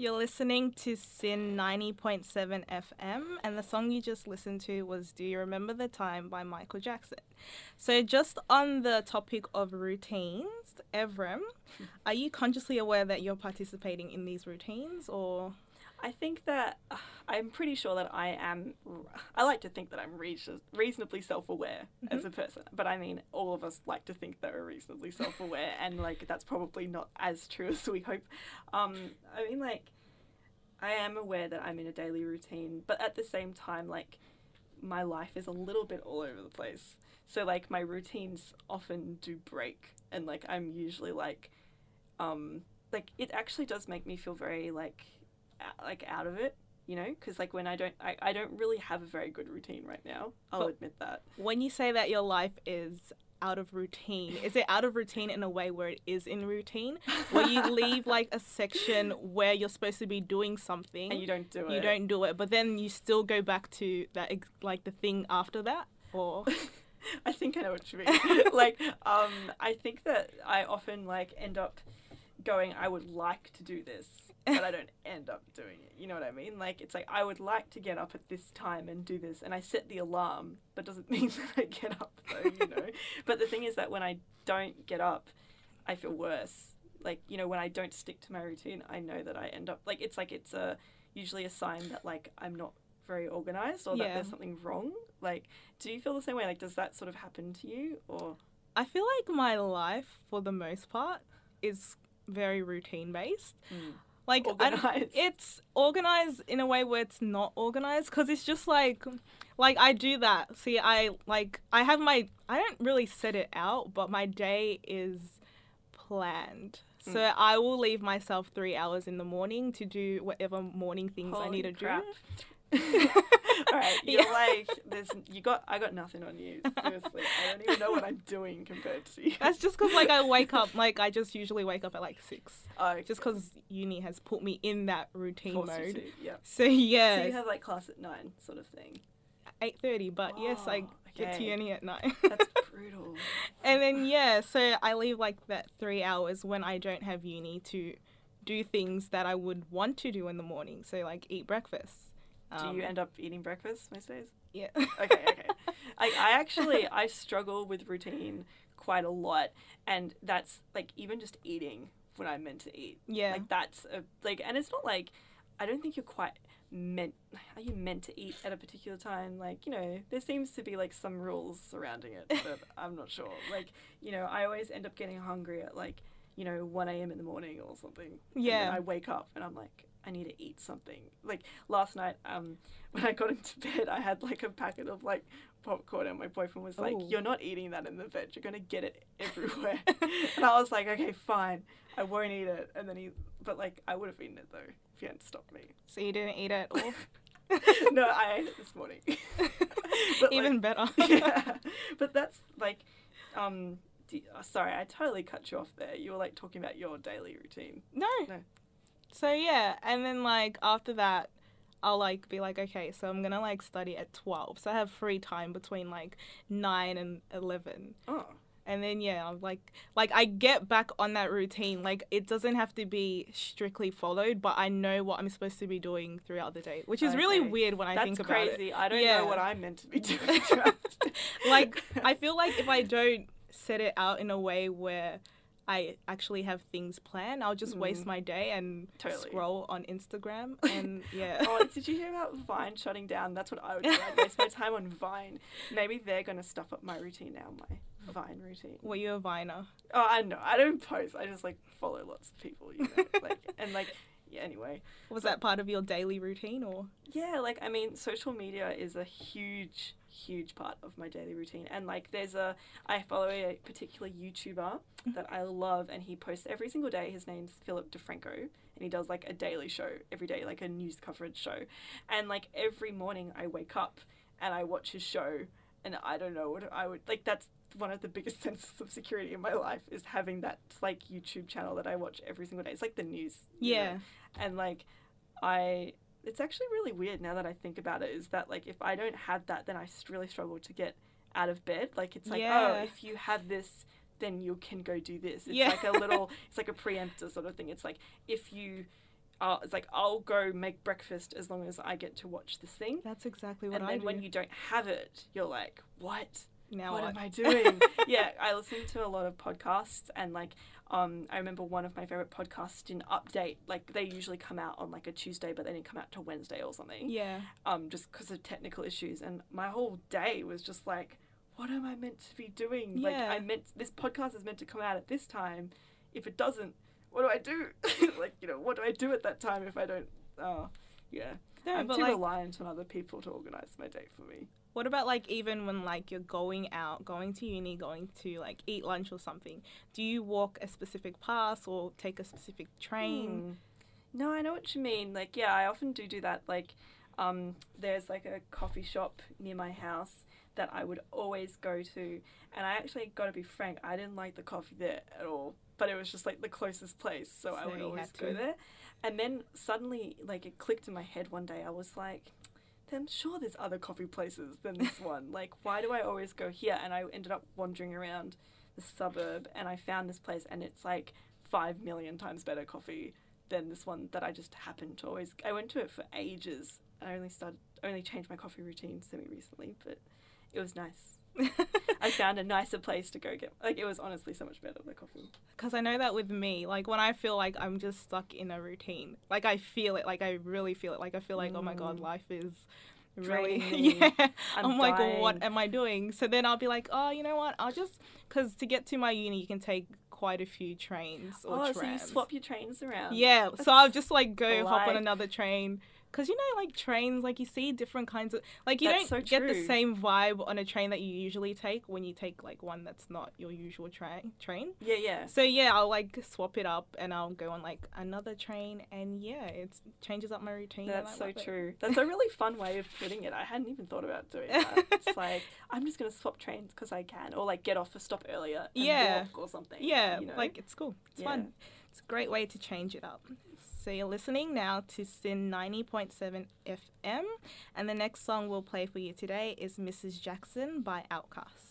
You're listening to SYN 90.7 FM, and the song you just listened to was Do You Remember the Time by Michael Jackson. So, just on the topic of routines, Evrim, are you consciously aware that you're participating in these routines or? I think that uh, I'm pretty sure that I am. I like to think that I'm reas- reasonably self-aware mm-hmm. as a person, but I mean, all of us like to think that we're reasonably self-aware, and like that's probably not as true as we hope. Um, I mean, like, I am aware that I'm in a daily routine, but at the same time, like, my life is a little bit all over the place. So like, my routines often do break, and like, I'm usually like, um, like it actually does make me feel very like like out of it you know? Because like when i don't I, I don't really have a very good routine right now i'll but admit that. when you say that your life is out of routine is it out of routine in a way where it is in routine? Where you leave like a section where you're supposed to be doing something and you don't do it. you don't do it but then you still go back to that like the thing after that or? I think i know what you mean. Like um i think that i often like end up going i would like to do this but I don't end up doing it. You know what I mean? Like it's like I would like to get up at this time and do this, and I set the alarm, but doesn't mean that I get up though. You know. but the thing is that when I don't get up, I feel worse. Like you know when I don't stick to my routine, I know that I end up like it's like it's a usually a sign that like I'm not very organized or yeah. that there's something wrong. Like, do you feel the same way? Like, does that sort of happen to you or? I feel like my life, for the most part, is very routine based. Mm. Like it's organized in a way where it's not organized because it's just like like I do that. See, I like I have my I don't really set it out, but my day is planned. Mm. So I will leave myself three hours in the morning to do whatever morning things Holy I need to crap. do. All right, you're yeah. like, there's, you got, I got nothing on you. Seriously, I don't even know what I'm doing compared to you. That's just because, like, I wake up, like, I just usually wake up at like six. Oh, okay. Just because uni has put me in that routine Forced mode. yeah. So yeah. So you have like class at nine, sort of thing. Eight thirty, but oh, yes, I okay. get to uni at nine. That's brutal. and then yeah, so I leave like that three hours when I don't have uni to do things that I would want to do in the morning. So like eat breakfast do you um, end up eating breakfast most days? Yeah. okay, okay. I, I actually I struggle with routine quite a lot, and that's like even just eating when I'm meant to eat. Yeah. Like that's a, like, and it's not like I don't think you're quite meant. Are you meant to eat at a particular time? Like you know, there seems to be like some rules surrounding it, but I'm not sure. Like you know, I always end up getting hungry at like you know 1 a.m. in the morning or something. Yeah. And I wake up and I'm like, I need to eat something. Like last night, um, when I got into bed, I had like a packet of like popcorn, and my boyfriend was like, Ooh. "You're not eating that in the bed. You're gonna get it everywhere." and I was like, "Okay, fine, I won't eat it." And then he, but like, I would have eaten it though if he hadn't stopped me. So you didn't eat it all. no, I ate it this morning. but, Even like, better. yeah, but that's like, um, oh, sorry, I totally cut you off there. You were like talking about your daily routine. No, no. So yeah, and then like after that, I'll like be like, okay, so I'm gonna like study at twelve, so I have free time between like nine and eleven. Oh. And then yeah, I'm like like I get back on that routine. Like it doesn't have to be strictly followed, but I know what I'm supposed to be doing throughout the day, which is okay. really weird when I That's think about crazy. it. crazy. I don't yeah. know what I'm meant to be doing. like I feel like if I don't set it out in a way where I actually have things planned. I'll just mm. waste my day and totally. scroll on Instagram and yeah. oh, did you hear about Vine shutting down? That's what I would do. I'd waste my time on Vine. Maybe they're gonna stuff up my routine now. My Vine routine. Were you a Viner? Oh, I know. I don't post. I just like follow lots of people. You know, like and like yeah. Anyway, was but, that part of your daily routine or? Yeah, like I mean, social media is a huge huge part of my daily routine. And like there's a I follow a particular YouTuber mm-hmm. that I love and he posts every single day. His name's Philip DeFranco and he does like a daily show every day, like a news coverage show. And like every morning I wake up and I watch his show and I don't know what I would like that's one of the biggest senses of security in my life is having that like YouTube channel that I watch every single day. It's like the news. Yeah. Know? And like I it's actually really weird now that I think about it. Is that like if I don't have that, then I really struggle to get out of bed. Like it's like yeah. oh, if you have this, then you can go do this. It's yeah. like a little, it's like a preemptor sort of thing. It's like if you uh, it's like I'll go make breakfast as long as I get to watch this thing. That's exactly what and I then do. when you don't have it, you're like, what? Now what what? am I doing? yeah, I listen to a lot of podcasts and like um I remember one of my favorite podcasts didn't update like they usually come out on like a Tuesday but they didn't come out till Wednesday or something. Yeah. Um just because of technical issues and my whole day was just like what am I meant to be doing? Like Yeah. I meant this podcast is meant to come out at this time. If it doesn't, what do I do? like, you know, what do I do at that time if I don't oh yeah. No, I'm but too like, reliant on other people to organize my day for me. what about like even when like you're going out, going to uni, going to like eat lunch or something? Do you walk a specific path or take a specific train? Hmm. No, I know what you mean. Like, yeah, I often do do that. Like, um, there's like a coffee shop near my house that I would always go to, and I actually got to be frank, I didn't like the coffee there at all. But it was just like the closest place, so, I would always go there. And then suddenly, like, it clicked in my head one day. I was like. I'm sure there's other coffee places than this one. Like, why do I always go here? And I ended up wandering around the suburb and I found this place, and it's like five million times better coffee than this one that I just happened to always. I went to it for ages. I only started, only changed my coffee routine semi recently, but it was nice. I found a nicer place to go get. Like it was honestly so much better the coffee. Because I know that with me, like when I feel like I'm just stuck in a routine, like I feel it, like I really feel it, like I feel like, oh my god, Mm. life is really, Draining yeah. I'm, I'm, like, dying. what am I doing? So then I'll be like, oh, you know what? I'll just, because to get to my uni, you can take quite a few trains or Oh, trams. so you swap your trains around? Yeah, That's so I'll just like go hop on another train. Cause you know, like trains, like you see different kinds of, like you That's don't so get the same vibe on a train that you usually take when you take like one that's not your usual train. Train. Yeah, yeah. So yeah, I'll like swap it up and I'll go on like another train, and yeah, it changes up my routine. That's so love it. true. That's a really fun way of putting it. I hadn't even thought about doing that. It's like I'm just gonna swap trains because I can, or like get off a stop earlier and Yeah. walk or something. Yeah, you know? like it's cool. It's Yeah. fun. It's a great way to change it up. So you're listening now to SYN 90.7 FM, and the next song we'll play for you today is Mrs. Jackson by Outkast.